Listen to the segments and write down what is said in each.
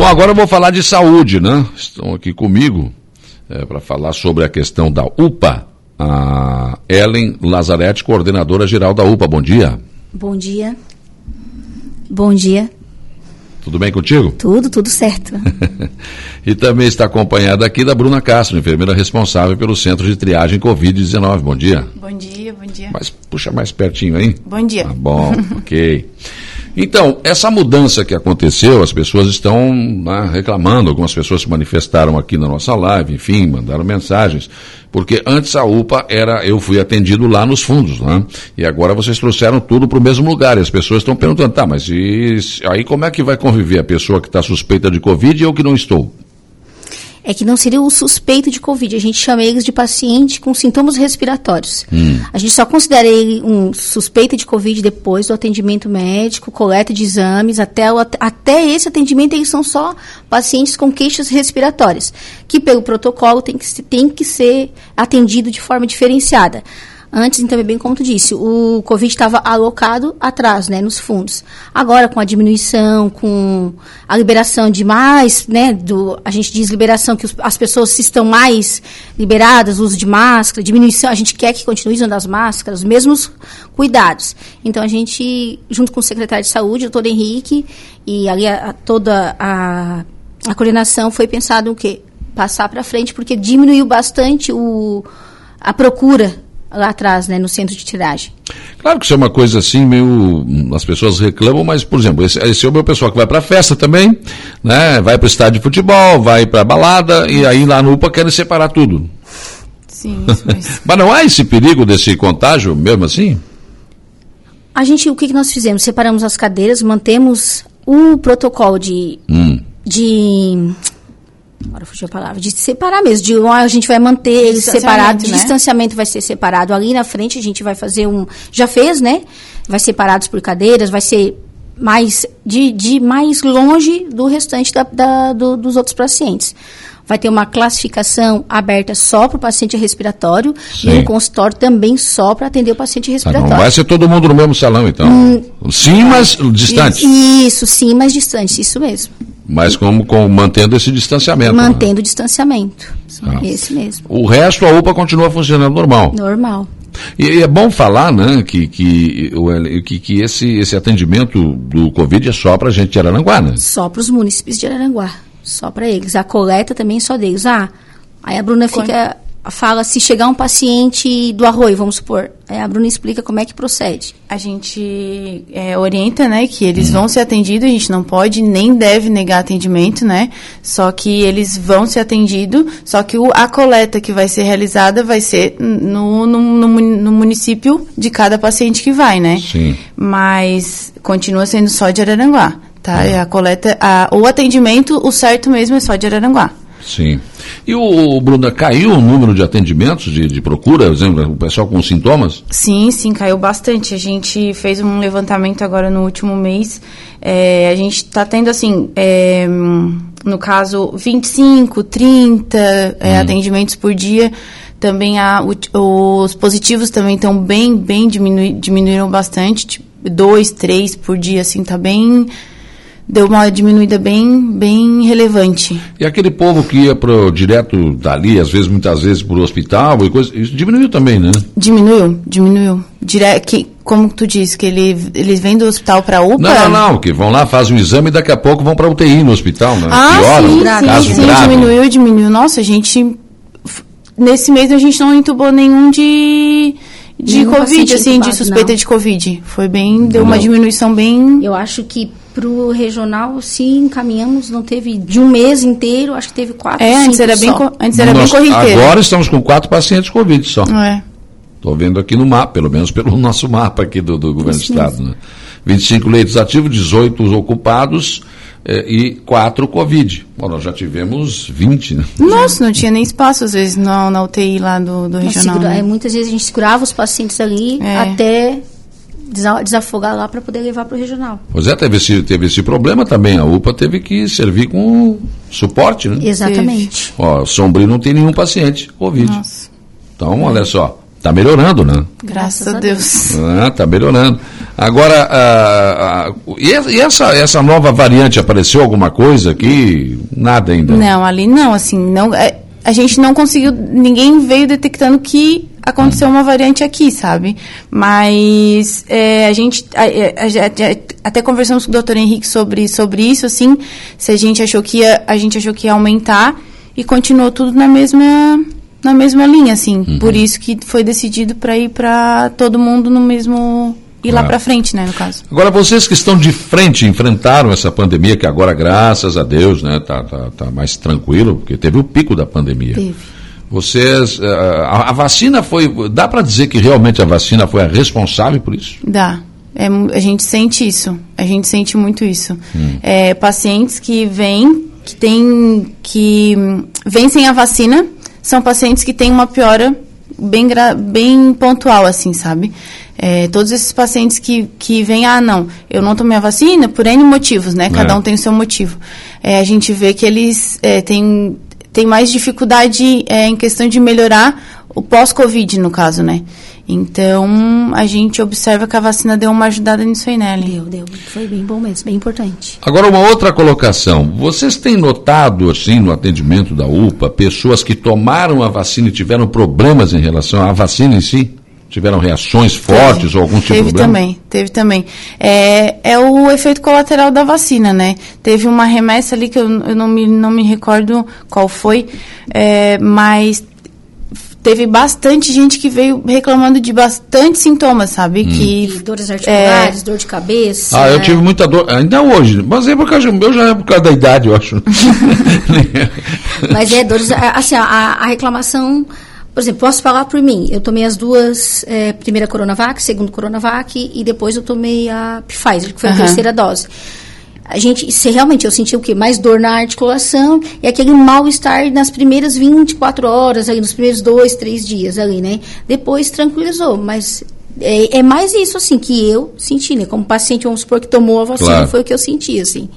Bom, agora eu vou falar de saúde, né? Estão aqui comigo é, para falar sobre a questão da UPA. A Ellen Lazarete, coordenadora geral da UPA. Bom dia. Bom dia. Bom dia. Tudo bem contigo? Tudo, tudo certo. e também está acompanhada aqui da Bruna Castro, enfermeira responsável pelo Centro de Triagem Covid-19. Bom dia. Bom dia, bom dia. Mas puxa mais pertinho aí. Bom dia. Tá bom, ok. Então, essa mudança que aconteceu, as pessoas estão né, reclamando, algumas pessoas se manifestaram aqui na nossa live, enfim, mandaram mensagens, porque antes a UPA era, eu fui atendido lá nos fundos, né? E agora vocês trouxeram tudo para o mesmo lugar, e as pessoas estão perguntando, tá, mas e, aí como é que vai conviver a pessoa que está suspeita de Covid e eu que não estou? É que não seria o suspeito de Covid. A gente chama eles de paciente com sintomas respiratórios. Hum. A gente só considera ele um suspeito de Covid depois do atendimento médico, coleta de exames, até, o, até esse atendimento eles são só pacientes com queixas respiratórias, que pelo protocolo tem que, tem que ser atendido de forma diferenciada. Antes, então, é bem como tu disse, o Covid estava alocado atrás, né, nos fundos. Agora, com a diminuição, com a liberação de mais, né, do, a gente diz liberação que os, as pessoas estão mais liberadas, uso de máscara, diminuição, a gente quer que continue usando as máscaras, os mesmos cuidados. Então, a gente, junto com o secretário de saúde, o doutor Henrique, e ali a, a, toda a, a coordenação foi pensado o quê? Passar para frente, porque diminuiu bastante o, a procura lá atrás, né, no centro de tiragem. Claro que isso é uma coisa assim, meio. As pessoas reclamam, mas, por exemplo, esse, esse é o meu pessoal que vai para festa também, né? Vai para o estádio de futebol, vai para balada, e aí lá no UPA querem separar tudo. Sim, isso mesmo. mas não há esse perigo desse contágio mesmo assim? A gente, o que, que nós fizemos? Separamos as cadeiras, mantemos o protocolo de. Hum. de Agora fugiu a palavra. De separar mesmo. De a gente vai manter eles separados. Né? distanciamento vai ser separado. Ali na frente a gente vai fazer um. Já fez, né? Vai separados por cadeiras, vai ser mais de, de mais longe do restante da, da do, dos outros pacientes. Vai ter uma classificação aberta só para o paciente respiratório Sim. e um consultório também só para atender o paciente respiratório. Tá, não vai ser todo mundo no mesmo salão, então. Hum, sim, mas distante. Isso, sim, mas distante, isso mesmo. Mas como, com, mantendo esse distanciamento. Né? Mantendo o né? distanciamento. Ah. Esse mesmo. O resto, a UPA continua funcionando normal. Normal. E, e é bom falar, né, que, que, que, que esse, esse atendimento do Covid é só para a gente de Araranguá, né? Só para os municípios de Araranguá. Só para eles. A coleta também é só deles. Ah, aí a Bruna fica fala se chegar um paciente do arroio, vamos supor. a Bruna explica como é que procede. A gente é, orienta, né, que eles vão ser atendidos, a gente não pode nem deve negar atendimento, né? Só que eles vão ser atendidos, só que o, a coleta que vai ser realizada vai ser no, no, no, no município de cada paciente que vai, né? Sim. Mas continua sendo só de Araranguá, tá? É. A coleta, a, o atendimento, o certo mesmo é só de Araranguá. Sim. E o, Bruna, caiu o número de atendimentos, de, de procura, por exemplo, o pessoal com sintomas? Sim, sim, caiu bastante. A gente fez um levantamento agora no último mês. É, a gente está tendo, assim, é, no caso, 25, 30 é, hum. atendimentos por dia. Também há, os positivos também estão bem, bem diminui, diminuíram bastante, tipo, dois, três por dia, assim, tá bem deu uma diminuída bem, bem relevante. E aquele povo que ia pro, direto dali, às vezes, muitas vezes, para o hospital e coisa, isso diminuiu também, né? Diminuiu, diminuiu. Dire que, como tu disse, que ele, eles vêm do hospital para UPA? Não, não, não, que vão lá, fazem um exame e daqui a pouco vão para UTI no hospital, né? Ah, Piora, sim, caso sim, sim, grave. diminuiu, diminuiu. Nossa, a gente, nesse mês a gente não entubou nenhum de de nenhum Covid, assim, entubado, de suspeita não. de Covid. Foi bem, deu não. uma diminuição bem. Eu acho que para o regional, sim, encaminhamos, não teve de um mês inteiro, acho que teve quatro, É, antes era, bem, antes era Nós, bem corriqueiro. Agora estamos com quatro pacientes Covid só. É. Estou vendo aqui no mapa, pelo menos pelo nosso mapa aqui do, do governo Isso do Estado. Né? 25 leitos ativos, 18 ocupados eh, e 4 Covid. Bom, nós já tivemos 20, né? Nossa, não tinha nem espaço, às vezes, na, na UTI lá do, do regional. Segura, né? Muitas vezes a gente segurava os pacientes ali é. até desafogar lá para poder levar para o regional. Pois é, teve esse, teve esse problema também. A UPA teve que servir com suporte, né? Exatamente. Ó, Sombrio não tem nenhum paciente Covid. Nossa. Então, olha só, Está melhorando, né? Graças a Deus. Está melhorando. Agora, ah, ah, e essa, essa nova variante apareceu alguma coisa aqui? Nada ainda? Não, ali não, assim, não, é, a gente não conseguiu, ninguém veio detectando que aconteceu uma variante aqui, sabe? Mas é, a gente a, a, a, até conversamos com o doutor Henrique sobre, sobre isso, assim, se a gente achou que ia, a gente achou que ia aumentar e continuou tudo na mesma na mesma linha, assim. Uhum. Por isso que foi decidido para ir para todo mundo no mesmo ir lá para frente, né, no caso. Agora vocês que estão de frente enfrentaram essa pandemia que agora graças a Deus, né, tá, tá, tá mais tranquilo porque teve o pico da pandemia. Teve. Vocês eh, a, a vacina foi dá para dizer que realmente a vacina foi a responsável por isso? Dá. É, a gente sente isso. A gente sente muito isso. Hum. É, pacientes que vêm que tem que vêm sem a vacina são pacientes que têm uma piora bem, bem pontual, assim, sabe? É, todos esses pacientes que, que vêm, ah, não, eu não tomei a vacina por N motivos, né? Cada é. um tem o seu motivo. É, a gente vê que eles é, têm, têm mais dificuldade é, em questão de melhorar o pós-Covid, no caso, né? Então, a gente observa que a vacina deu uma ajudada nisso aí, né, Deu, deu. Foi bem bom mesmo, bem importante. Agora, uma outra colocação. Vocês têm notado, assim, no atendimento da UPA, pessoas que tomaram a vacina e tiveram problemas em relação à vacina em si? Tiveram reações fortes teve, ou algum tipo de problema? Teve também, teve também. É, é o efeito colateral da vacina, né? Teve uma remessa ali que eu, eu não, me, não me recordo qual foi, é, mas teve bastante gente que veio reclamando de bastante sintomas, sabe? Hum. Que, dores articulares, é... dor de cabeça. Ah, eu tive muita dor, ainda hoje, mas é por causa, meu já é por causa da idade, eu acho. mas é dores, assim, a, a, reclamação, por exemplo, posso falar por mim, eu tomei as duas, é, primeira Coronavac, segunda Coronavac, e depois eu tomei a Pfizer, que foi a terceira dose a gente, se realmente eu senti o quê? Mais dor na articulação e aquele mal-estar nas primeiras 24 horas, ali, nos primeiros dois, três dias ali, né? Depois tranquilizou, mas é, é mais isso, assim, que eu senti, né? Como paciente, vamos supor que tomou a vacina, claro. foi o que eu senti, assim.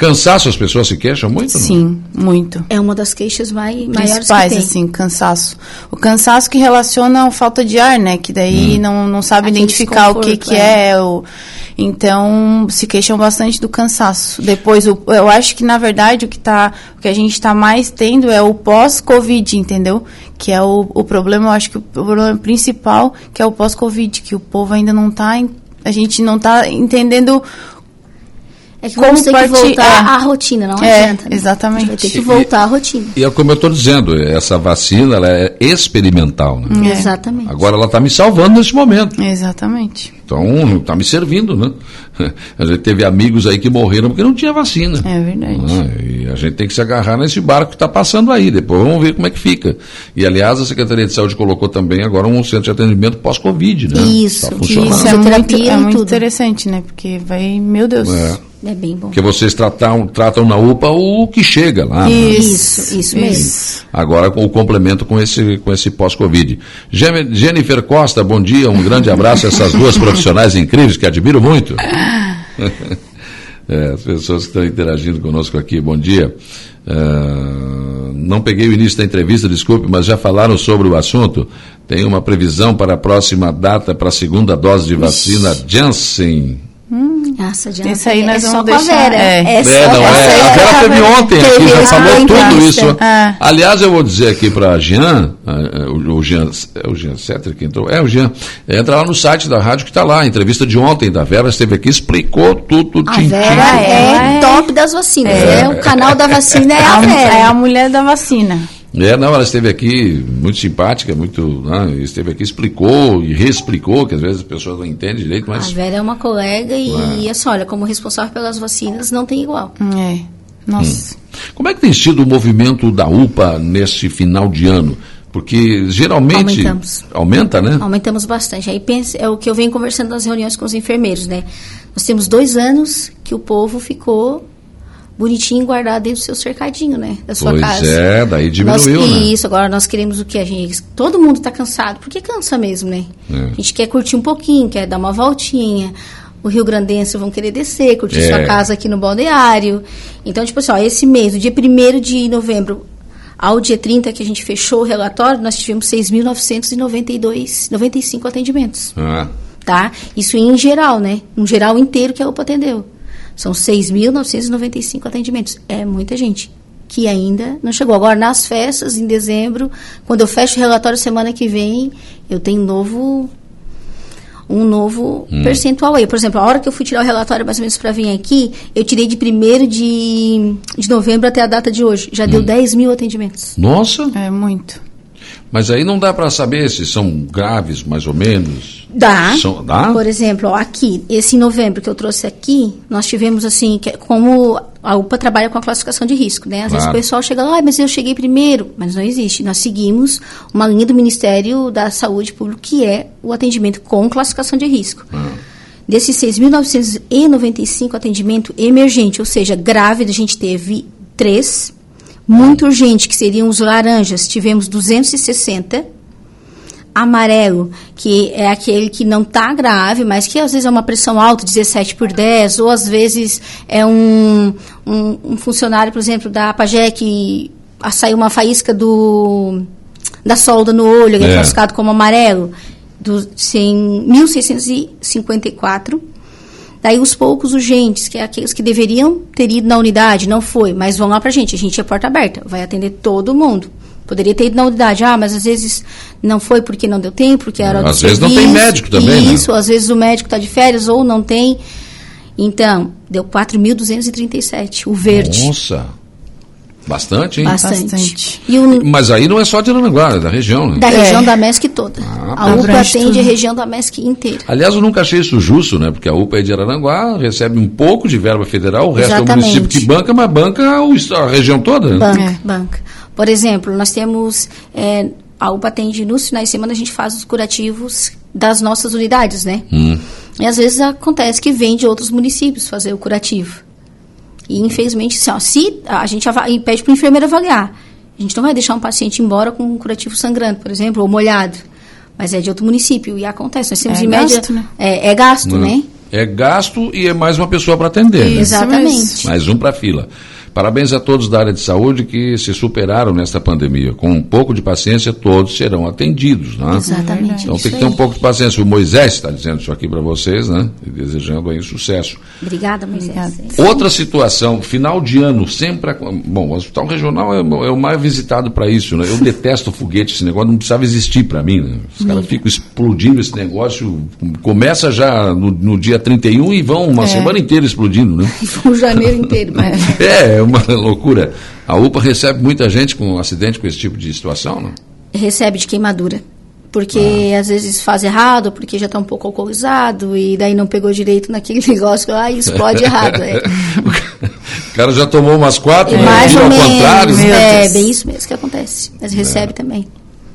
Cansaço, as pessoas se queixam muito? Sim, não? muito. É uma das queixas mais, maiores Principais, que tem. assim, cansaço. O cansaço que relaciona a falta de ar, né? Que daí hum. não, não sabe Aquele identificar o que, que é. é o, então, se queixam bastante do cansaço. Depois, o, eu acho que, na verdade, o que, tá, o que a gente está mais tendo é o pós-Covid, entendeu? Que é o, o problema, eu acho que o problema principal, que é o pós-Covid, que o povo ainda não está... A gente não está entendendo é que vamos ter que voltar é. à rotina, não é, adianta. Né? Exatamente. vai ter que voltar à rotina. E é como eu estou dizendo, essa vacina ela é experimental. Né? É. Exatamente. Agora ela está me salvando nesse momento. Exatamente. Então, está me servindo, né? A gente teve amigos aí que morreram porque não tinha vacina. É verdade. Ah, e a gente tem que se agarrar nesse barco que está passando aí. Depois vamos ver como é que fica. E, aliás, a Secretaria de Saúde colocou também agora um centro de atendimento pós-Covid, né? Isso. Tá funcionando. Isso é muito, é muito interessante, né? Porque vai, meu Deus. É. É bem bom. Porque vocês tratam, tratam na UPA o que chega lá. Né? Isso, né? isso mesmo. Agora com o complemento com esse, com esse pós-Covid. Jennifer Costa, bom dia, um grande abraço a essas duas profissionais incríveis que admiro muito. é, as pessoas que estão interagindo conosco aqui, bom dia. Uh, não peguei o início da entrevista, desculpe, mas já falaram sobre o assunto. Tem uma previsão para a próxima data para a segunda dose de vacina Janssen. Nossa, Isso aí nós é vamos deixar. É, é, é, não, é. A Vera teve ontem aqui, já falou tudo isso. Ah. Aliás, eu vou dizer aqui para Jean, o, o Jean, é o Jean Setter que entrou, é o Jean, entra lá no site da rádio que está lá, a entrevista de ontem da Vera esteve aqui, explicou tudo. A Vera é, top das vacinas, é. o canal da vacina é a Vera. É a mulher da vacina. É, não, ela esteve aqui muito simpática, muito. Né, esteve aqui, explicou e reexplicou, que às vezes as pessoas não entendem direito, mas. A Vera é uma colega e, é. assim, olha, como responsável pelas vacinas, não tem igual. É. Nossa. Hum. Como é que tem sido o movimento da UPA nesse final de ano? Porque geralmente. Aumentamos. Aumenta, né? Aumentamos bastante. Aí pensa, é o que eu venho conversando nas reuniões com os enfermeiros, né? Nós temos dois anos que o povo ficou bonitinho guardado dentro do seu cercadinho, né? Da sua pois casa. é, daí diminuiu, nós, né? Isso, agora nós queremos o que a gente... Todo mundo está cansado, porque cansa mesmo, né? É. A gente quer curtir um pouquinho, quer dar uma voltinha. O Rio Grandense vão querer descer, curtir é. sua casa aqui no balneário. Então, tipo assim, ó, esse mês, o dia 1 de novembro, Ao dia 30 que a gente fechou o relatório, nós tivemos 6.992, 95 atendimentos. Ah, Tá? Isso em geral, né? Um geral inteiro que a UPA atendeu. São 6.995 atendimentos. É muita gente que ainda não chegou. Agora, nas festas, em dezembro, quando eu fecho o relatório semana que vem, eu tenho um novo um novo percentual aí. Por exemplo, a hora que eu fui tirar o relatório mais ou menos para vir aqui, eu tirei de 1 de, de novembro até a data de hoje. Já deu 10 mil atendimentos. nossa, É muito. mas aí não dá para saber se são graves, mais ou menos. Dá. São- dá? Por exemplo, aqui, esse novembro que eu trouxe aqui, nós tivemos assim, que é como a UPA trabalha com a classificação de risco, né? Às vezes Claro. o pessoal chega lá, "Ai, mas eu cheguei primeiro. Mas não existe. Nós seguimos uma linha do Ministério da Saúde Pública, que é o atendimento com classificação de risco. Desses 6.995 atendimento emergente, ou seja, grave, a gente teve três. Muito urgente, que seriam os laranjas, tivemos 260 amarelo, que é aquele que não está grave, mas que às vezes é uma pressão alta, 17 por 10, ou às vezes é um, um, um funcionário, por exemplo, da Pagé que saiu uma faísca do, da solda no olho, ele é É. classificado como amarelo, do, em 1654. Daí os poucos urgentes, que é aqueles que deveriam ter ido na unidade, não foi, mas vão lá pra gente, a gente é porta aberta, vai atender todo mundo. Poderia ter ido na unidade, ah, mas às vezes não foi porque não deu tempo, porque era Às do vezes não tem serviço, médico também, né? Isso, às vezes o médico está de férias ou não tem. Então, deu 4.237, o verde. Nossa, bastante, hein? Bastante. Bastante. E o, Mas aí não é só de Aranaguá, é da região, né? da É. região da MESC toda. a UPA atende a tudo. região da MESC inteira. Aliás, eu nunca achei isso justo, né? Porque a UPA é de Araranguá, recebe um pouco de verba federal, o resto é o Exatamente. município que banca, mas banca a região toda. né? Banca, É. banca. Por exemplo, nós temos. é, a UPA atende nos finais de semana, a gente faz os curativos das nossas unidades, né? Hum. E às vezes acontece que vem de outros municípios fazer o curativo. E infelizmente, assim, ó, se a gente pede para o enfermeiro avaliar, a gente não vai deixar um paciente embora com um curativo sangrando, por exemplo, ou molhado. Mas é de outro município e acontece. Nós temos É em média. gasto, né? É, é gasto, Não. né? É gasto e é mais uma pessoa para atender. né? Exatamente. Mais um para a fila. Parabéns a todos da área de saúde que se superaram nesta pandemia. Com um pouco de paciência, todos serão atendidos. Né? Exatamente. Então tem que ter um pouco de paciência. O Moisés está dizendo isso aqui para vocês, né? E desejando aí sucesso. Obrigada, Moisés. Obrigada. Outra situação, final de ano, sempre. Bom, o hospital regional é, o- é o mais visitado para isso, né? Eu detesto foguete, esse negócio não precisava existir para mim, né? Os caras ficam explodindo esse negócio, começa já no, no dia 31 e vão uma semana inteira explodindo, né? o janeiro inteiro. mas- É, é uma loucura. A UPA recebe muita gente com acidente com esse tipo de situação, não? recebe de queimadura. Porque às vezes faz errado, porque já está um pouco alcoolizado e daí não pegou direito naquele negócio lá e explode errado. É, O cara já tomou umas quatro, é né? mais ou ao menos. contrário. né? É Deus. bem isso mesmo que acontece. Mas recebe também.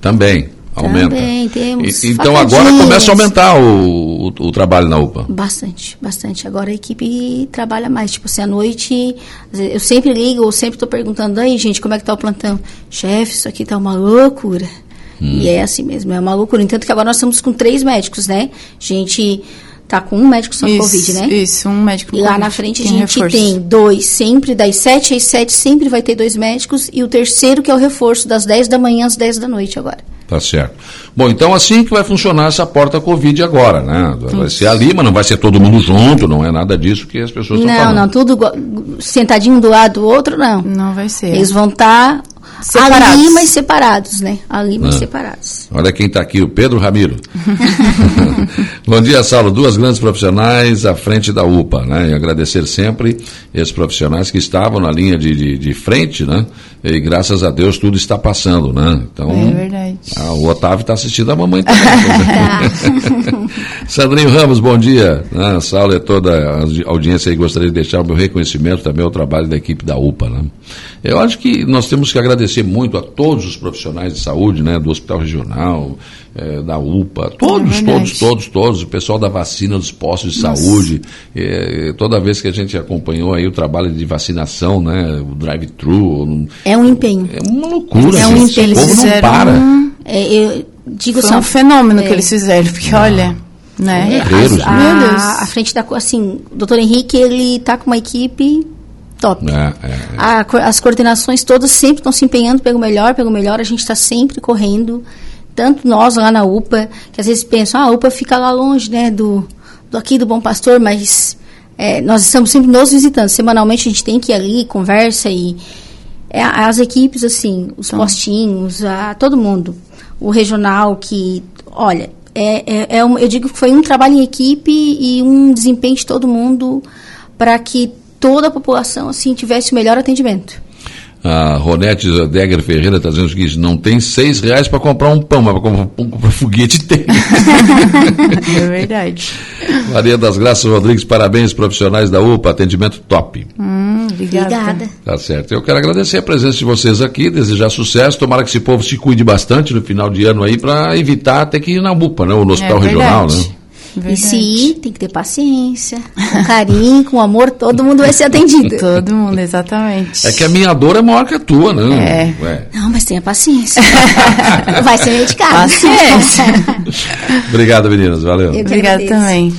Também, aumenta. Também temos E- então agora começa a aumentar o, o, o trabalho na UPA. Bastante, bastante. Agora a equipe trabalha mais. Tipo assim, à noite, eu sempre ligo, ou sempre estou perguntando, aí, gente, como é que tá o plantão? Chefe, isso aqui tá uma loucura. Hum. E é assim mesmo, é uma loucura. Entanto que agora nós estamos com três médicos, né? A gente tá com um médico só Covid, né? Isso, um médico E lá na frente a gente reforço. tem dois, sempre das 7 às 7, sempre vai ter dois médicos, e o terceiro que é o reforço, das 10 da manhã às 10 da noite agora. Tá certo. Bom, então assim que vai funcionar essa porta Covid agora, né? Vai ser ali, mas não vai ser todo mundo junto, não é nada disso que as pessoas estão Não, falando. não, tudo igual- sentadinho um do lado do outro, não. Não vai ser. Eles vão estar Separados. ali, mas separados, né? Ali, mas Ah. separados. Olha quem está aqui, o Pedro Ramiro. Bom dia, Saulo. Duas grandes profissionais à frente da UPA, né? E agradecer sempre esses profissionais que estavam na linha de, de, de frente, né? E graças a Deus tudo está passando, né? Então, É verdade. ah, o Otávio está assistindo a mamãe também. Sandrinho Ramos, bom dia. Ah, Saulo e toda a audi- audiência aí, gostaria de deixar o meu reconhecimento também ao trabalho da equipe da UPA. Né? Eu acho que nós temos que agradecer muito a todos os profissionais de saúde, né, do Hospital Regional, eh, da UPA, todos, verdade. todos, todos, todos, o pessoal da vacina, dos postos de saúde, eh, toda vez que a gente acompanhou aí o trabalho de vacinação, né, o drive-thru, É um empenho. é uma loucura, É um gente. empenho. o povo não para. É, eu digo Foi só. um fenômeno é. que eles fizeram, porque olha, né? É. Guerreiros, a, né? Meu Deus. a frente da assim, o doutor Henrique, ele tá com uma equipe top. É, é, é. A, as coordenações todas sempre estão se empenhando pelo melhor, pelo melhor. A gente está sempre correndo. Tanto nós lá na UPA, que às vezes pensam, ah, a UPA fica lá longe, né, do, do aqui do Bom Pastor, mas é, nós estamos sempre nos visitando. Semanalmente a gente tem que ir ali, conversa e é, as equipes, assim, os então. postinhos, a, todo mundo. O regional que, olha, é, é, é um, eu digo que foi um trabalho em equipe e um desempenho de todo mundo para que toda a população assim tivesse o melhor atendimento. A Ronete Degger Ferreira está dizendo o seguinte: não tem seis reais para comprar um pão, mas para comprar, um, comprar foguete tem. é verdade. Maria das Graças Rodrigues, parabéns, profissionais da UPA, atendimento top. Hum, obrigada. obrigada. Tá certo. Eu quero agradecer a presença de vocês aqui, desejar sucesso, tomara que esse povo se cuide bastante no final de ano aí, para evitar ter que ir na UPA, né, ou no hospital é regional, né? Verdade. E se ir, tem que ter paciência, com carinho, com amor, todo mundo vai ser atendido. todo mundo, exatamente. É que a minha dor é maior que a tua, né? É. Ué. Não, mas tenha paciência. vai ser medicado. Paciência. Obrigado, meninas. Valeu. Obrigado também.